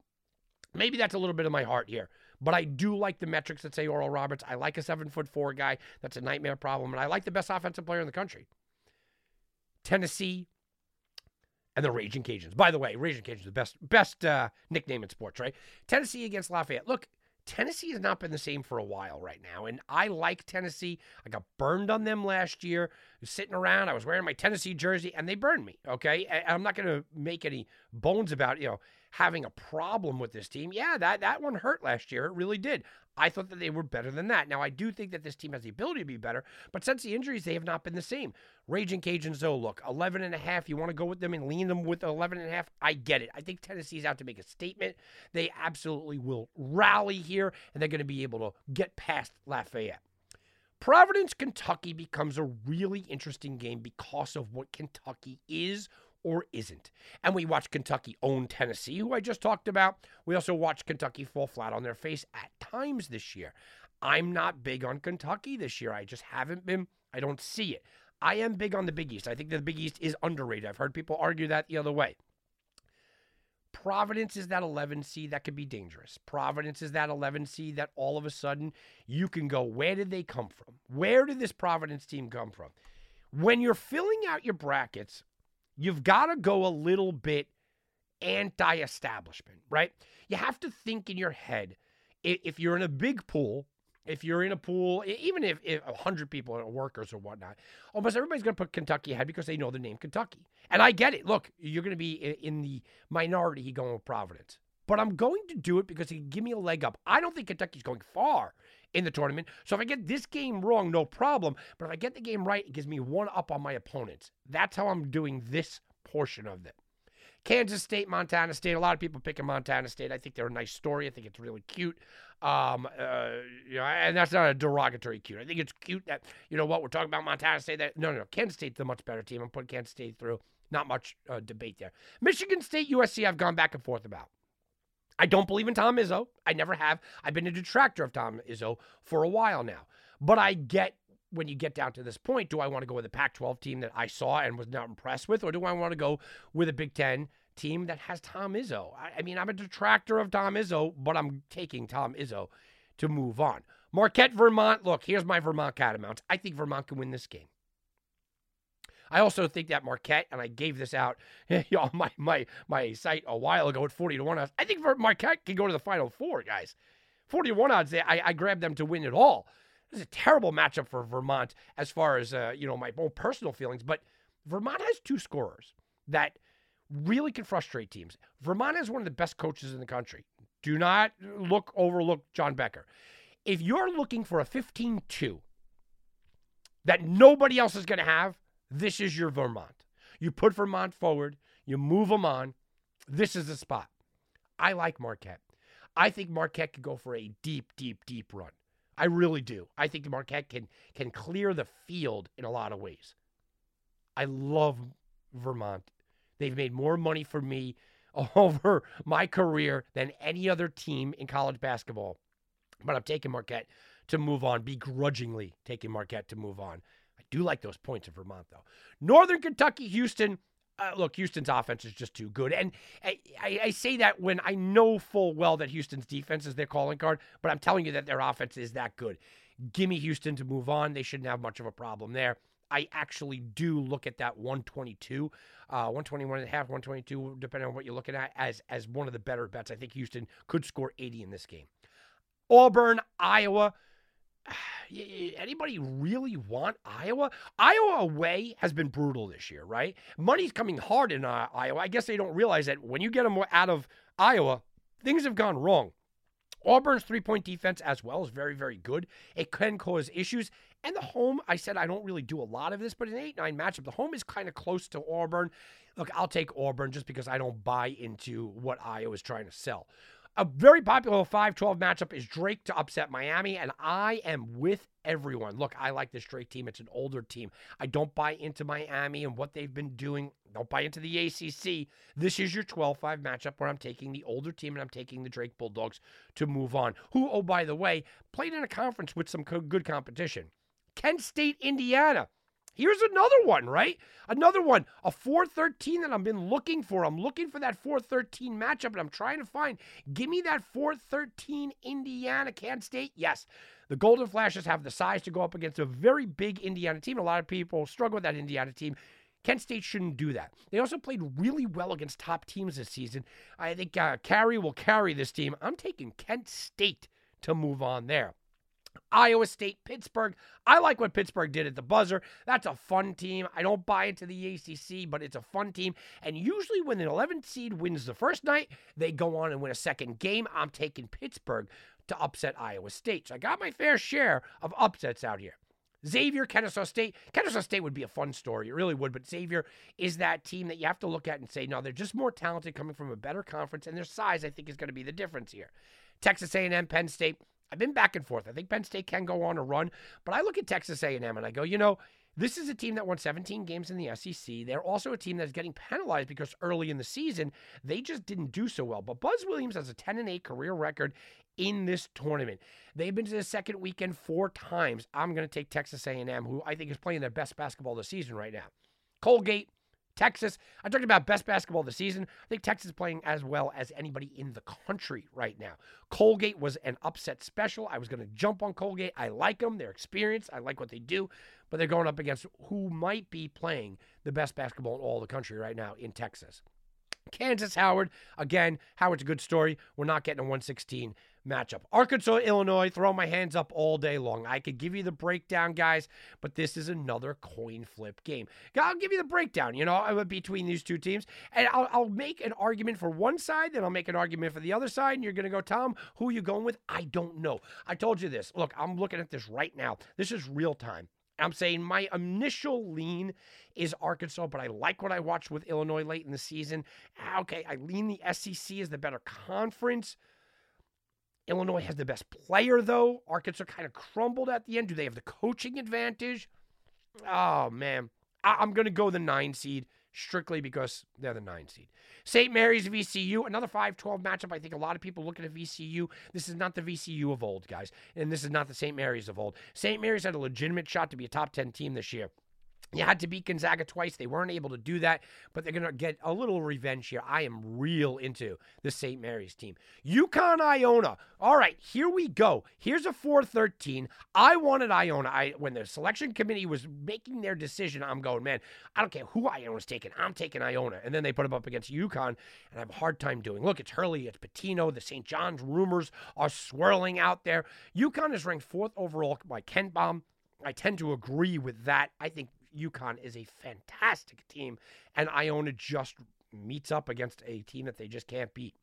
Maybe that's a little bit of my heart here. But I do like the metrics that say Oral Roberts. I like a seven foot four guy. That's a nightmare problem. And I like the best offensive player in the country. Tennessee and the Raging Cajuns. By the way, Raging Cajuns the best best uh, nickname in sports, right? Tennessee against Lafayette. Look, Tennessee has not been the same for a while right now. And I like Tennessee. I got burned on them last year. sitting around, I was wearing my Tennessee jersey, and they burned me. Okay. And I'm not going to make any bones about, you know, having a problem with this team. Yeah, that, that one hurt last year. It really did. I thought that they were better than that. Now, I do think that this team has the ability to be better, but since the injuries, they have not been the same. Raging Cajuns, though, look, 11 and a half, you want to go with them and lean them with 11 and a half, I get it. I think Tennessee's out to make a statement. They absolutely will rally here, and they're going to be able to get past Lafayette. Providence, Kentucky becomes a really interesting game because of what Kentucky is or isn't. And we watch Kentucky own Tennessee, who I just talked about. We also watch Kentucky fall flat on their face at times this year. I'm not big on Kentucky this year. I just haven't been. I don't see it. I am big on the Big East. I think the Big East is underrated. I've heard people argue that the other way. Providence is that 11 seed that could be dangerous. Providence is that 11 seed that all of a sudden you can go, where did they come from? Where did this Providence team come from? When you're filling out your brackets, You've got to go a little bit anti establishment, right? You have to think in your head if you're in a big pool if you're in a pool, even if, if 100 people are workers or whatnot, almost everybody's going to put Kentucky ahead because they know the name Kentucky. And I get it. Look, you're going to be in the minority going with Providence. But I'm going to do it because it can give me a leg up. I don't think Kentucky's going far in the tournament. So if I get this game wrong, no problem. But if I get the game right, it gives me one up on my opponents. That's how I'm doing this portion of it. Kansas State, Montana State. A lot of people picking Montana State. I think they're a nice story. I think it's really cute. Um, uh, you know, and that's not a derogatory cute. I think it's cute that you know what we're talking about Montana State. That no, no, no. Kansas State's a much better team. I'm putting Kansas State through. Not much uh, debate there. Michigan State, USC. I've gone back and forth about. I don't believe in Tom Izzo. I never have. I've been a detractor of Tom Izzo for a while now. But I get when you get down to this point, do I want to go with a Pac 12 team that I saw and was not impressed with, or do I want to go with a Big Ten team that has Tom Izzo? I, I mean, I'm a detractor of Tom Izzo, but I'm taking Tom Izzo to move on. Marquette, Vermont. Look, here's my Vermont Catamounts. I think Vermont can win this game. I also think that Marquette, and I gave this out on my, my, my site a while ago at 40 to 1 odds. I think Marquette can go to the Final Four, guys. 40 to 1 odds, I, I grabbed them to win it all. This is a terrible matchup for Vermont as far as, uh, you know, my own personal feelings, but Vermont has two scorers that really can frustrate teams. Vermont is one of the best coaches in the country. Do not look overlook John Becker. If you're looking for a 15 2 that nobody else is going to have, this is your Vermont. You put Vermont forward, you move them on. This is the spot. I like Marquette. I think Marquette could go for a deep, deep, deep run. I really do. I think Marquette can can clear the field in a lot of ways. I love Vermont. They've made more money for me over my career than any other team in college basketball. But I'm taking Marquette to move on, begrudgingly taking Marquette to move on. I do like those points in Vermont, though. Northern Kentucky, Houston. Uh, look, Houston's offense is just too good. And I, I, say that when I know full well that Houston's defense is their calling card, but I'm telling you that their offense is that good. Give me Houston to move on. They shouldn't have much of a problem there. I actually do look at that 122, uh, 121 and a half, 122, depending on what you're looking at, as as one of the better bets. I think Houston could score 80 in this game. Auburn, Iowa. Anybody really want Iowa? Iowa away has been brutal this year, right? Money's coming hard in uh, Iowa. I guess they don't realize that when you get them out of Iowa, things have gone wrong. Auburn's three point defense as well is very, very good. It can cause issues. And the home, I said I don't really do a lot of this, but an 8 9 matchup, the home is kind of close to Auburn. Look, I'll take Auburn just because I don't buy into what Iowa is trying to sell. A very popular 5 12 matchup is Drake to upset Miami, and I am with everyone. Look, I like this Drake team. It's an older team. I don't buy into Miami and what they've been doing. Don't buy into the ACC. This is your 12 5 matchup where I'm taking the older team and I'm taking the Drake Bulldogs to move on. Who, oh, by the way, played in a conference with some co- good competition. Kent State, Indiana. Here's another one, right? Another one, a 413 that I've been looking for. I'm looking for that 413 matchup and I'm trying to find. Give me that 413 Indiana, Kent State. Yes, the Golden Flashes have the size to go up against a very big Indiana team. A lot of people struggle with that Indiana team. Kent State shouldn't do that. They also played really well against top teams this season. I think uh, will carry this team. I'm taking Kent State to move on there. Iowa State, Pittsburgh. I like what Pittsburgh did at the buzzer. That's a fun team. I don't buy into the ACC, but it's a fun team. And usually, when an 11th seed wins the first night, they go on and win a second game. I'm taking Pittsburgh to upset Iowa State. So I got my fair share of upsets out here. Xavier, Kennesaw State. Kennesaw State would be a fun story. It really would. But Xavier is that team that you have to look at and say, no, they're just more talented coming from a better conference, and their size, I think, is going to be the difference here. Texas A&M, Penn State. I've been back and forth. I think Penn State can go on a run, but I look at Texas A&M and I go, you know, this is a team that won 17 games in the SEC. They're also a team that's getting penalized because early in the season they just didn't do so well. But Buzz Williams has a 10 and 8 career record in this tournament. They've been to the second weekend four times. I'm going to take Texas A&M, who I think is playing their best basketball this season right now. Colgate, Texas. I talked about best basketball of the season. I think Texas is playing as well as anybody in the country right now. Colgate was an upset special. I was going to jump on Colgate. I like them. They're experienced. I like what they do. But they're going up against who might be playing the best basketball in all the country right now in Texas. Kansas Howard. Again, Howard's a good story. We're not getting a 116 matchup. Arkansas, Illinois, throw my hands up all day long. I could give you the breakdown, guys, but this is another coin flip game. I'll give you the breakdown, you know, uh, between these two teams, and I'll, I'll make an argument for one side, then I'll make an argument for the other side, and you're going to go, Tom, who are you going with? I don't know. I told you this. Look, I'm looking at this right now. This is real time. I'm saying my initial lean is Arkansas, but I like what I watched with Illinois late in the season. Ah, Okay, I lean the SEC as the better conference. Illinois has the best player, though. Arkansas kind of crumbled at the end. Do they have the coaching advantage? Oh, man. I- I'm going to go the nine seed strictly because they're the nine seed. St. Mary's VCU, another 5 12 matchup. I think a lot of people look at VCU. This is not the VCU of old, guys. And this is not the St. Mary's of old. St. Mary's had a legitimate shot to be a top 10 team this year. You had to beat Gonzaga twice. They weren't able to do that, but they're going to get a little revenge here. I am real into the St. Mary's team. UConn Iona. All right, here we go. Here's a 413. I wanted Iona. I when the selection committee was making their decision, I'm going, man, I don't care who Iona's taking. I'm taking Iona. And then they put them up against UConn, and I have a hard time doing. Look, it's Hurley, it's Pitino. The St. John's rumors are swirling out there. UConn is ranked fourth overall by KenPom. I tend to agree with that. I think UConn is a fantastic team, and Iona just meets up against a team that they just can't beat.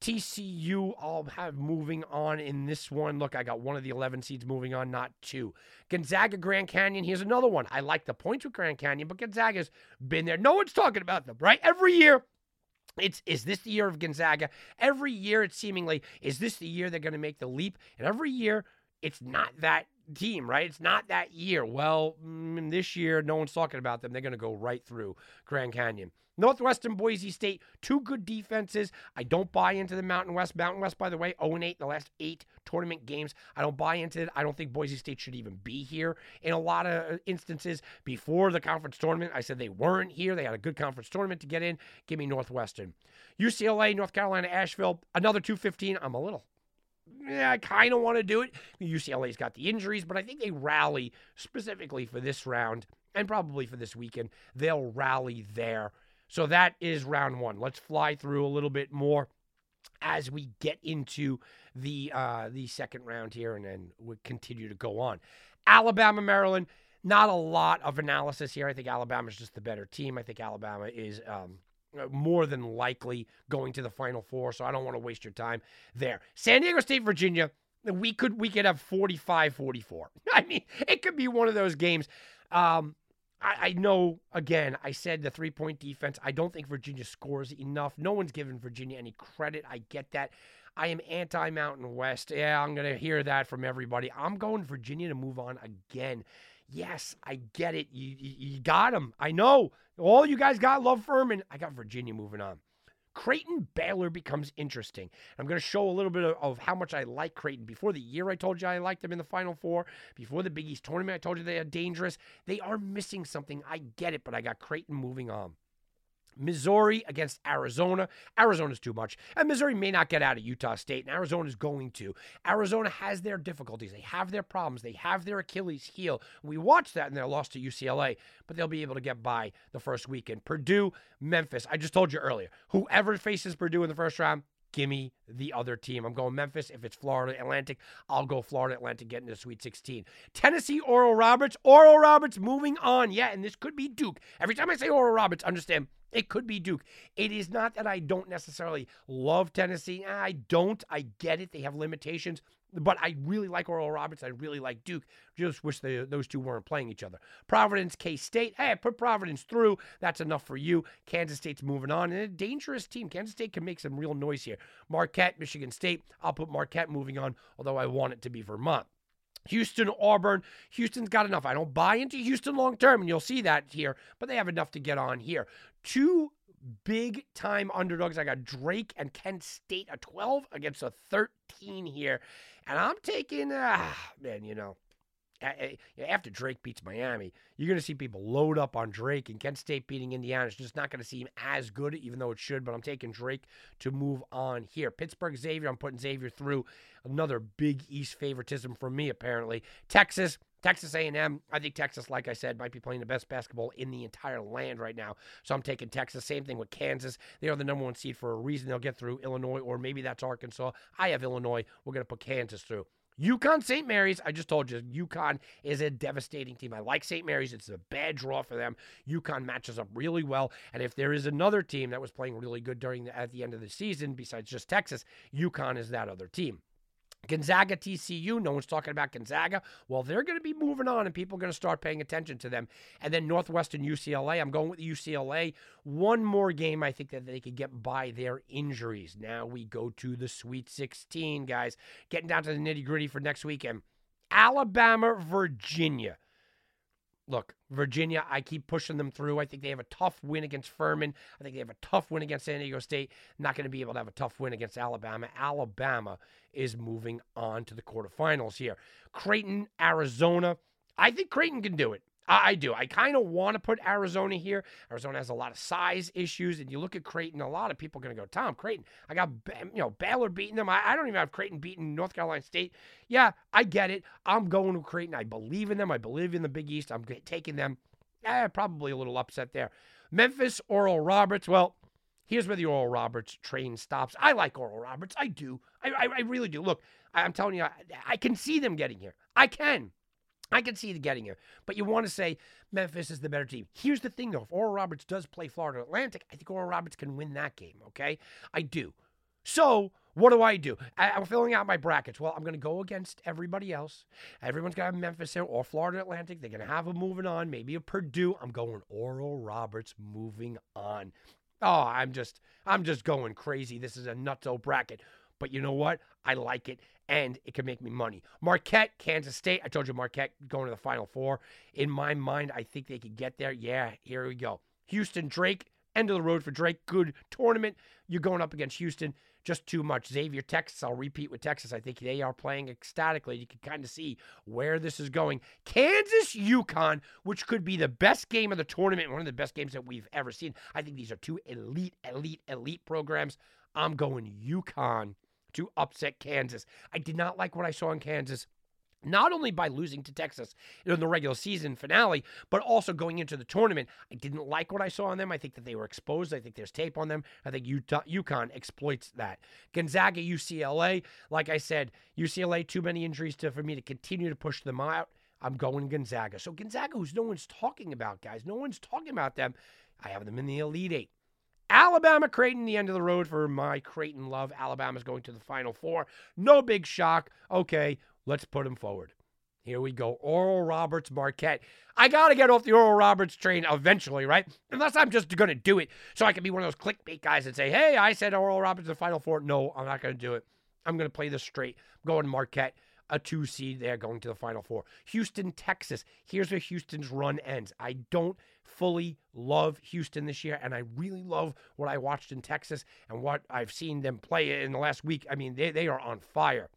TCU, I'll have moving on in this one. Look, I got one of the 11 seeds moving on, not two. Gonzaga, Grand Canyon, here's another one. I like the points with Grand Canyon, but Gonzaga's been there. No one's talking about them, right? Every year, it's is this the year of Gonzaga? Every year, it's seemingly is this the year they're going to make the leap? And every year, it's not that team, right? It's not that year. Well, mm, this year, no one's talking about them. They're going to go right through Grand Canyon. Northwestern Boise State, two good defenses. I don't buy into the Mountain West. Mountain West, by the way, 0 8 the last eight tournament games. I don't buy into it. I don't think Boise State should even be here in a lot of uh, instances. Before the conference tournament, I said they weren't here. They had a good conference tournament to get in. Give me Northwestern. UCLA, North Carolina, Asheville, another 215. I'm a little yeah, I kind of want to do it. UCLA's got the injuries, but I think they rally specifically for this round and probably for this weekend. They'll rally there. So that is round one. Let's fly through a little bit more as we get into the uh, the second round here, and then we continue to go on. Alabama, Maryland. Not a lot of analysis here. I think Alabama's just the better team. I think Alabama is um, more than likely going to the Final Four, so I don't want to waste your time there. San Diego State, Virginia, we could we could have 45-44. I mean, it could be one of those games. Um, I, I know, again, I said the three point defense. I don't think Virginia scores enough. No one's given Virginia any credit. I get that. I am anti Mountain West. Yeah, I'm going to hear that from everybody. I'm going Virginia to move on again. Yes, I get it. You, you, you got him. I know. All you guys got love Furman. I got Virginia moving on. Creighton Baylor becomes interesting. I'm going to show a little bit of, of, how much I like Creighton. Before the year, I told you I liked them in the Final Four. Before the Big East tournament, I told you they are dangerous. They are missing something. I get it, but I got Creighton moving on. Missouri against Arizona. Arizona's too much. And Missouri may not get out of Utah State, and Arizona's going to. Arizona has their difficulties. They have their problems. They have their Achilles heel. We watched that in their loss to UCLA, but they'll be able to get by the first weekend. Purdue, Memphis. I just told you earlier, whoever faces Purdue in the first round, give me the other team. I'm going Memphis. If it's Florida Atlantic, I'll go Florida Atlantic getting the Sweet 16. Tennessee, Oral Roberts. Oral Roberts moving on. Yeah, and this could be Duke. Every time I say Oral Roberts, understand it could be Duke. It is not that I don't necessarily love Tennessee. I don't. I get it. They have limitations. But I really like Oral Roberts. I really like Duke. Just wish they, those two weren't playing each other. Providence, K State. Hey, put Providence through. That's enough for you. Kansas State's moving on. And a dangerous team. Kansas State can make some real noise here. Marquette, Michigan State. I'll put Marquette moving on, although I want it to be Vermont. Houston, Auburn. Houston's got enough. I don't buy into Houston long term, and you'll see that here, but they have enough to get on here. Two big time underdogs. I got Drake and Kent State a 12 against a 13 here. And I'm taking, ah, man, you know, after Drake beats Miami, you're going to see people load up on Drake, and Kent State beating Indiana is just not going to seem as good, even though it should. But I'm taking Drake to move on here. Pittsburgh, Xavier, I'm putting Xavier through. Another Big East favoritism for me, apparently. Texas, Texas A&M, I think Texas, like I said, might be playing the best basketball in the entire land right now. So I'm taking Texas. Same thing with Kansas. They are the number one seed for a reason. They'll get through Illinois, or maybe that's Arkansas. I have Illinois. We're going to put Kansas through. UConn St. Mary's, I just told you, UConn is a devastating team. I like St. Mary's. It's a bad draw for them. UConn matches up really well. And if there is another team that was playing really good during the, at the end of the season, besides just Texas, UConn is that other team. Gonzaga TCU, no one's talking about Gonzaga. Well, they're going to be moving on and people are going to start paying attention to them. And then Northwestern UCLA, I'm going with UCLA. One more game I think that they could get by their injuries. Now we go to the Sweet 16, guys. Getting down to the nitty gritty for next weekend. Alabama, Virginia. Look, Virginia, I keep pushing them through. I think they have a tough win against Furman. I think they have a tough win against San Diego State. Not going to be able to have a tough win against Alabama. Alabama is moving on to the quarterfinals here. Creighton, Arizona. I think Creighton can do it. I, I do. I kind of want to put Arizona here. Arizona has a lot of size issues, and you look at Creighton. A lot of people are going to go, Tom Creighton. I got you know Baylor beating them. I, I don't even have Creighton beating North Carolina State. Yeah, I get it. I'm going to Creighton. I believe in them. I believe in the Big East. I'm taking them. Yeah, probably a little upset there. Memphis, Oral Roberts. Well, here's where the Oral Roberts train stops. I like Oral Roberts. I do. I, I, I really do. Look, I'm telling you, I, I can see them getting here. I can. I can see the getting here, but you want to say Memphis is the better team. Here's the thing, though: if Oral Roberts does play Florida Atlantic, I think Oral Roberts can win that game. Okay, I do. So what do I do? I, am filling out my brackets. Well, I'm going to go against everybody else. Everyone's got Memphis there or Florida Atlantic. They're going to have a moving on, maybe a Purdue. I'm going Oral Roberts moving on. Oh, I'm just, I'm just going crazy. This is a nutso bracket. But you know what? I like it and it can make me money. Marquette, Kansas State. I told you Marquette going to the Final Four. In my mind, I think they could get there. Yeah, here we go. Houston, Drake. End of the road for Drake. Good tournament. You're going up against Houston. Just too much. Xavier, Texas. I'll repeat with Texas. I think they are playing ecstatically. You can kind of see where this is going. Kansas, UConn, which could be the best game of the tournament, one of the best games that we've ever seen. I think these are two elite, elite, elite programs. I'm going UConn to upset Kansas. I did not like what I saw in Kansas not only by losing to Texas in the regular season finale, but also going into the tournament. I didn't like what I saw on them. I think that they were exposed. I think there's tape on them. I think Utah, UConn exploits that. Gonzaga, UCLA, like I said, UCLA, too many injuries to, for me to continue to push them out. I'm going Gonzaga. So Gonzaga, who's no one's talking about, guys, no one's talking about them. I have them in the Elite Eight. Alabama Creighton, the end of the road for my Creighton love. Alabama's going to the Final Four. No big shock. Okay, let's put them forward. Here we go. Oral Roberts Marquette. I got to get off the Oral Roberts train eventually, right? Unless I'm just going to do it so I can be one of those clickbait guys and say, hey, I said Oral Roberts the Final Four. No, I'm not going to do it. I'm going to play this straight. I'm going Marquette a two seed there going to the Final Four. Houston, Texas. Here's where Houston's run ends. I don't fully love Houston this year, and I really love what I watched in Texas and what I've seen them play in the last week. I mean, they, they are on fire.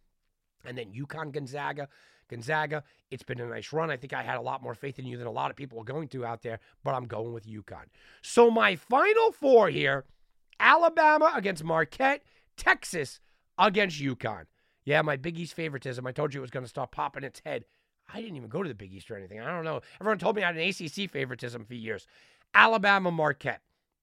And then UConn Gonzaga. Gonzaga, it's been a nice run. I think I had a lot more faith in you than a lot of people are going to out there, but I'm going with UConn. So my final four here Alabama against Marquette, Texas against UConn. Yeah, my Big East favoritism. I told you it was going to start popping its head. I didn't even go to the Big East or anything. I don't know. Everyone told me I had an ACC favoritism for years. Alabama, Marquette.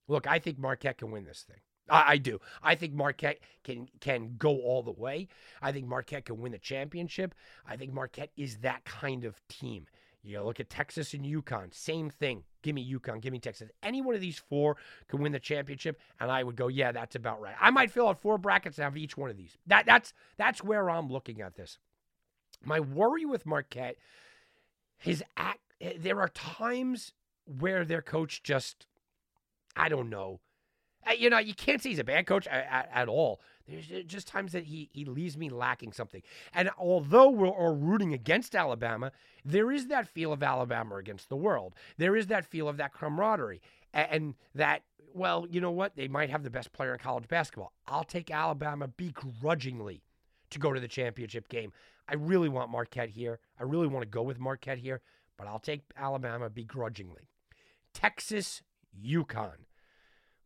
Look, I think Marquette can win this thing. I, I, do. I think Marquette can can go all the way. I think Marquette can win the championship. I think Marquette is that kind of team. You look at Texas and UConn, same thing. Give me UConn, give me Texas. Any one of these four can win the championship, and I would go, yeah, that's about right. I might fill out four brackets and have each one of these. That that's that's where I'm looking at this. My worry with Marquette his act there are times where their coach just I don't know. Uh, you know, you can't say he's a bad coach at, at, at all. There's just times that he he leaves me lacking something. And although we're all rooting against Alabama, there is that feel of Alabama against the world. There is that feel of that camaraderie and that well, you know what? They might have the best player in college basketball. I'll take Alabama begrudgingly to go to the championship game. I really want Marquette here. I really want to go with Marquette here, but I'll take Alabama begrudgingly. Texas, UConn.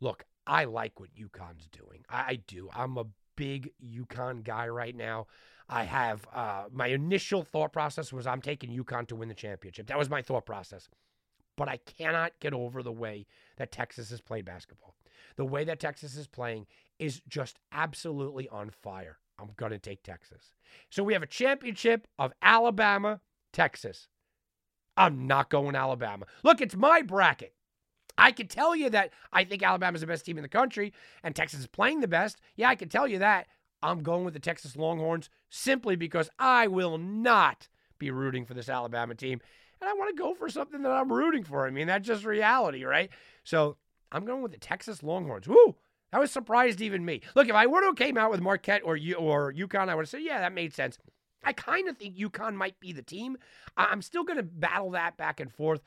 Look, I like what UConn's doing. I, I do. I'm a big UConn guy right now. I have uh, my initial thought process was I'm taking UConn to win the championship. That was my thought process. But I cannot get over the way that Texas has played basketball. The way that Texas is playing is just absolutely on fire. I'm going to take Texas. So we have a championship of Alabama, Texas. I'm not going Alabama. Look, it's my bracket. I can tell you that I think Alabama's the best team in the country and Texas is playing the best. Yeah, I can tell you that. I'm going with the Texas Longhorns simply because I will not be rooting for this Alabama team. And I want to go for something that I'm rooting for. I mean, that's just reality, right? So I'm going with the Texas Longhorns. Woo! That was surprised even me. Look, if I would have came out with Marquette or U- or UConn, I would have said, yeah, that made sense. I kind of think UConn might be the team. I'm still going to battle that back and forth.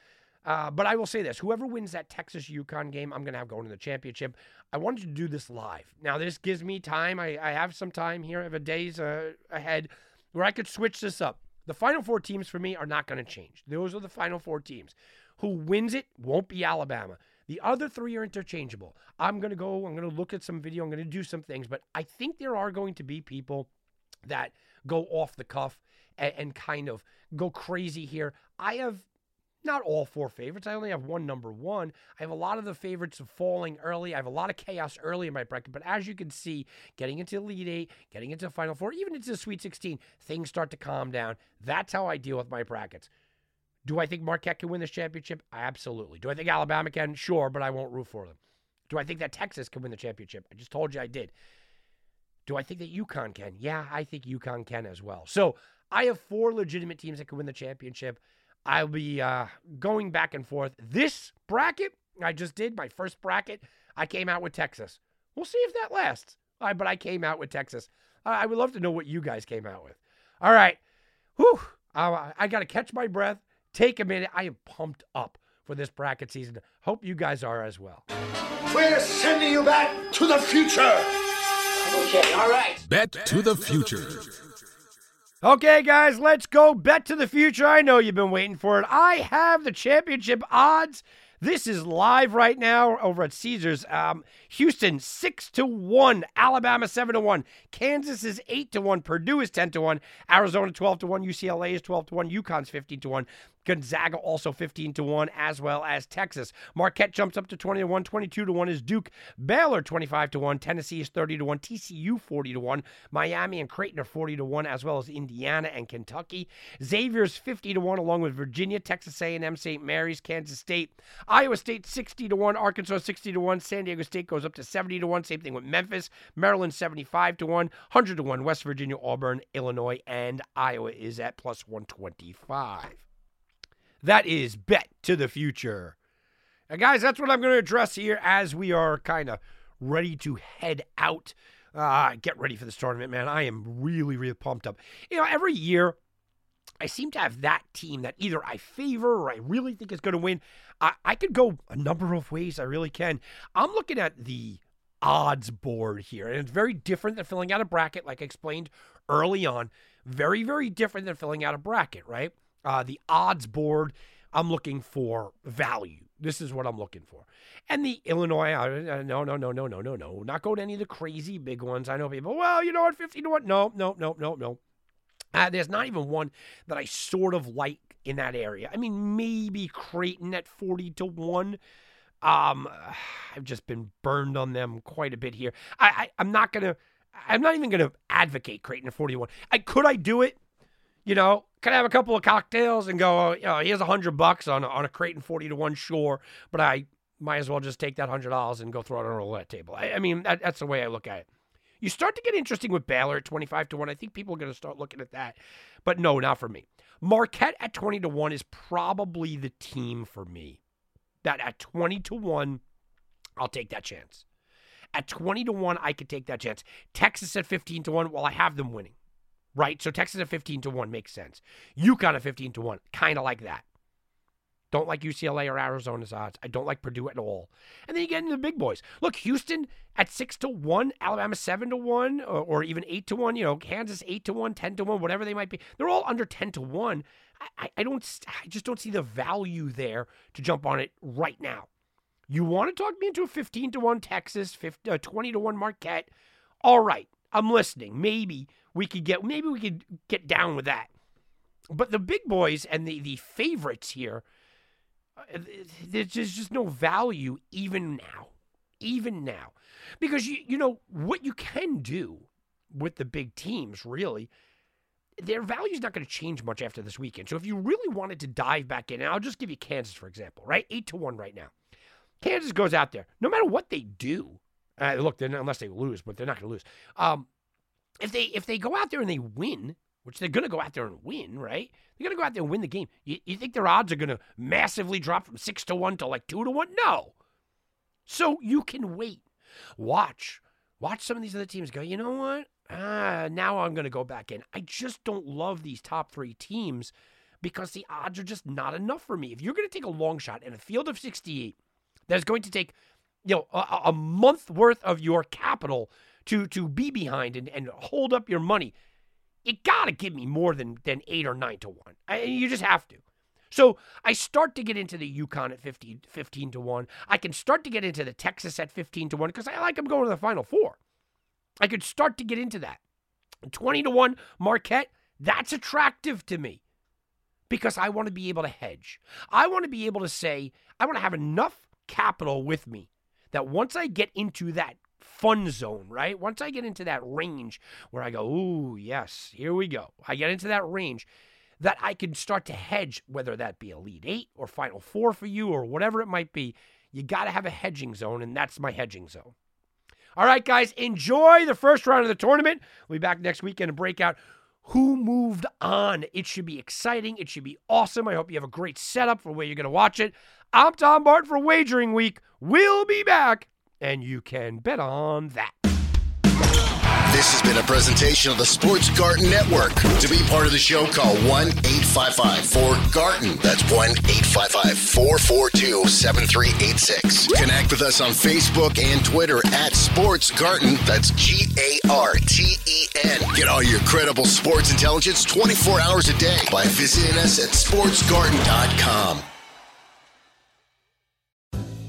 Uh, but I will say this whoever wins that Texas UConn game, I'm going to have going to the championship. I wanted to do this live. Now, this gives me time. I, I have some time here. I have a days uh, ahead where I could switch this up. The final four teams for me are not going to change. Those are the final four teams. Who wins it won't be Alabama. The other three are interchangeable. I'm going to go, I'm going to look at some video, I'm going to do some things, but I think there are going to be people that go off the cuff and, and kind of go crazy here. I have not all four favorites. I only have one number one. I have a lot of the favorites falling early. I have a lot of chaos early in my bracket. But as you can see, getting into Elite Eight, getting into Final Four, even into the Sweet 16, things start to calm down. That's how I deal with my brackets. Do I think Marquette can win this championship? Absolutely. Do I think Alabama can? Sure, but I won't root for them. Do I think that Texas can win the championship? I just told you I did. Do I think that UConn can? Yeah, I think UConn can as well. So I have four legitimate teams that can win the championship. I'll be uh, going back and forth. This bracket I just did, my first bracket, I came out with Texas. We'll see if that lasts. All right, but I came out with Texas. Uh, I would love to know what you guys came out with. All right. Whew. Uh, I got to catch my breath, take a minute. I am pumped up for this bracket season. Hope you guys are as well. We're sending you back to the future. Okay, all right. Bet to the future. Okay, guys, let's go bet to the future. I know you've been waiting for it. I have the championship odds. This is live right now over at Caesars. Um, Houston six to one, Alabama seven to one, Kansas is eight to one, Purdue is ten to one, Arizona twelve to one, UCLA is twelve to one, UConn's fifteen to one, Gonzaga also 15 to 1, as well as Texas. Marquette jumps up to 20 to 1, 22 to 1 is Duke. Baylor 25 to 1, Tennessee is 30 to 1, TCU 40 to 1, Miami and Creighton are 40 to 1, as well as Indiana and Kentucky. Xavier's 50 to 1, along with Virginia, Texas A&M, St. Mary's, Kansas State. Iowa State 60 to 1, Arkansas 60 to 1, San Diego State goes up to 70 to 1, same thing with Memphis, Maryland 75 to 1, 100 to 1, West Virginia, Auburn, Illinois, and Iowa is at plus 125. That is bet to the future. And guys, that's what I'm going to address here as we are kind of ready to head out. Uh, get ready for this tournament, man. I am really, really pumped up. You know, every year I seem to have that team that either I favor or I really think is going to win. I, I could go a number of ways. I really can. I'm looking at the odds board here, and it's very different than filling out a bracket, like I explained early on. Very, very different than filling out a bracket, right? Uh, the odds board, I'm looking for value. This is what I'm looking for. And the Illinois, uh, no, no, no, no, no, no, no. Not go to any of the crazy big ones. I know people, well, you know what, 50 to 1. No, no, no, no, no. Uh, there's not even one that I sort of like in that area. I mean, maybe Creighton at 40 to 1. Um, I've just been burned on them quite a bit here. I, I I'm not gonna. I'm not even gonna advocate Creighton at 41. I could I do it? You know, could have a couple of cocktails and go? Oh, you know, here's a hundred bucks on on a Creighton 40 to one. Sure, but I might as well just take that hundred dollars and go throw it on a roulette table. I, I mean, that, that's the way I look at it. You start to get interesting with Baylor at 25 to 1. I think people are going to start looking at that. But no, not for me. Marquette at 20 to 1 is probably the team for me. That at 20 to 1, I'll take that chance. At 20 to 1, I could take that chance. Texas at 15 to 1, well, I have them winning. Right? So Texas at 15 to 1 makes sense. UConn at 15 to 1, kind of like that. Don't like UCLA or Arizona's odds. I don't like Purdue at all. And then you get into the big boys. Look, Houston at six to one, Alabama seven to one, or, or even eight to one. You know, Kansas eight to one, 10 to one, whatever they might be. They're all under ten to one. I, I don't. I just don't see the value there to jump on it right now. You want to talk me into a fifteen to one Texas, 50, uh, twenty to one Marquette? All right, I'm listening. Maybe we could get maybe we could get down with that. But the big boys and the the favorites here, uh, there's just, no value even now, even now, because you you know what you can do with the big teams really. Their value is not going to change much after this weekend. So if you really wanted to dive back in, and I'll just give you Kansas for example, right? Eight to one right now. Kansas goes out there, no matter what they do. Uh, look, not, unless they lose, but they're not going to lose. Um, if they if they go out there and they win, which they're going to go out there and win, right? They're going to go out there and win the game. You, you think their odds are going to massively drop from six to one to like two to one? No. So you can wait, watch, watch some of these other teams go. You know what? Ah, now I'm going to go back in. I just don't love these top three teams because the odds are just not enough for me. If you're going to take a long shot in a field of 68, that's going to take you know a, a month worth of your capital to to be behind and, and hold up your money. You gotta give me more than than eight or nine to one. I, you just have to. So I start to get into the UConn at 15, 15 to 1. I can start to get into the Texas at 15 to 1 because I like them going to the Final Four. I could start to get into that. 20 to 1 Marquette, that's attractive to me because I want to be able to hedge. I want to be able to say, I want to have enough capital with me that once I get into that fun zone, right? Once I get into that range where I go, ooh, yes, here we go. I get into that range that I can start to hedge, whether that be Elite Eight or Final Four for you or whatever it might be. You got to have a hedging zone, and that's my hedging zone. All right, guys, enjoy the first round of the tournament. We'll be back next weekend to break out who moved on. It should be exciting. It should be awesome. I hope you have a great setup for where you're going to watch it. I'm Tom Barton for Wagering Week. We'll be back, and you can bet on that. This has been a presentation of the Sports Garten Network. To be part of the show, call 1 855 4 Garten. That's 1 855 442 7386. Connect with us on Facebook and Twitter at Sports Garten. That's G A R T E N. Get all your credible sports intelligence 24 hours a day by visiting us at sportsgarten.com.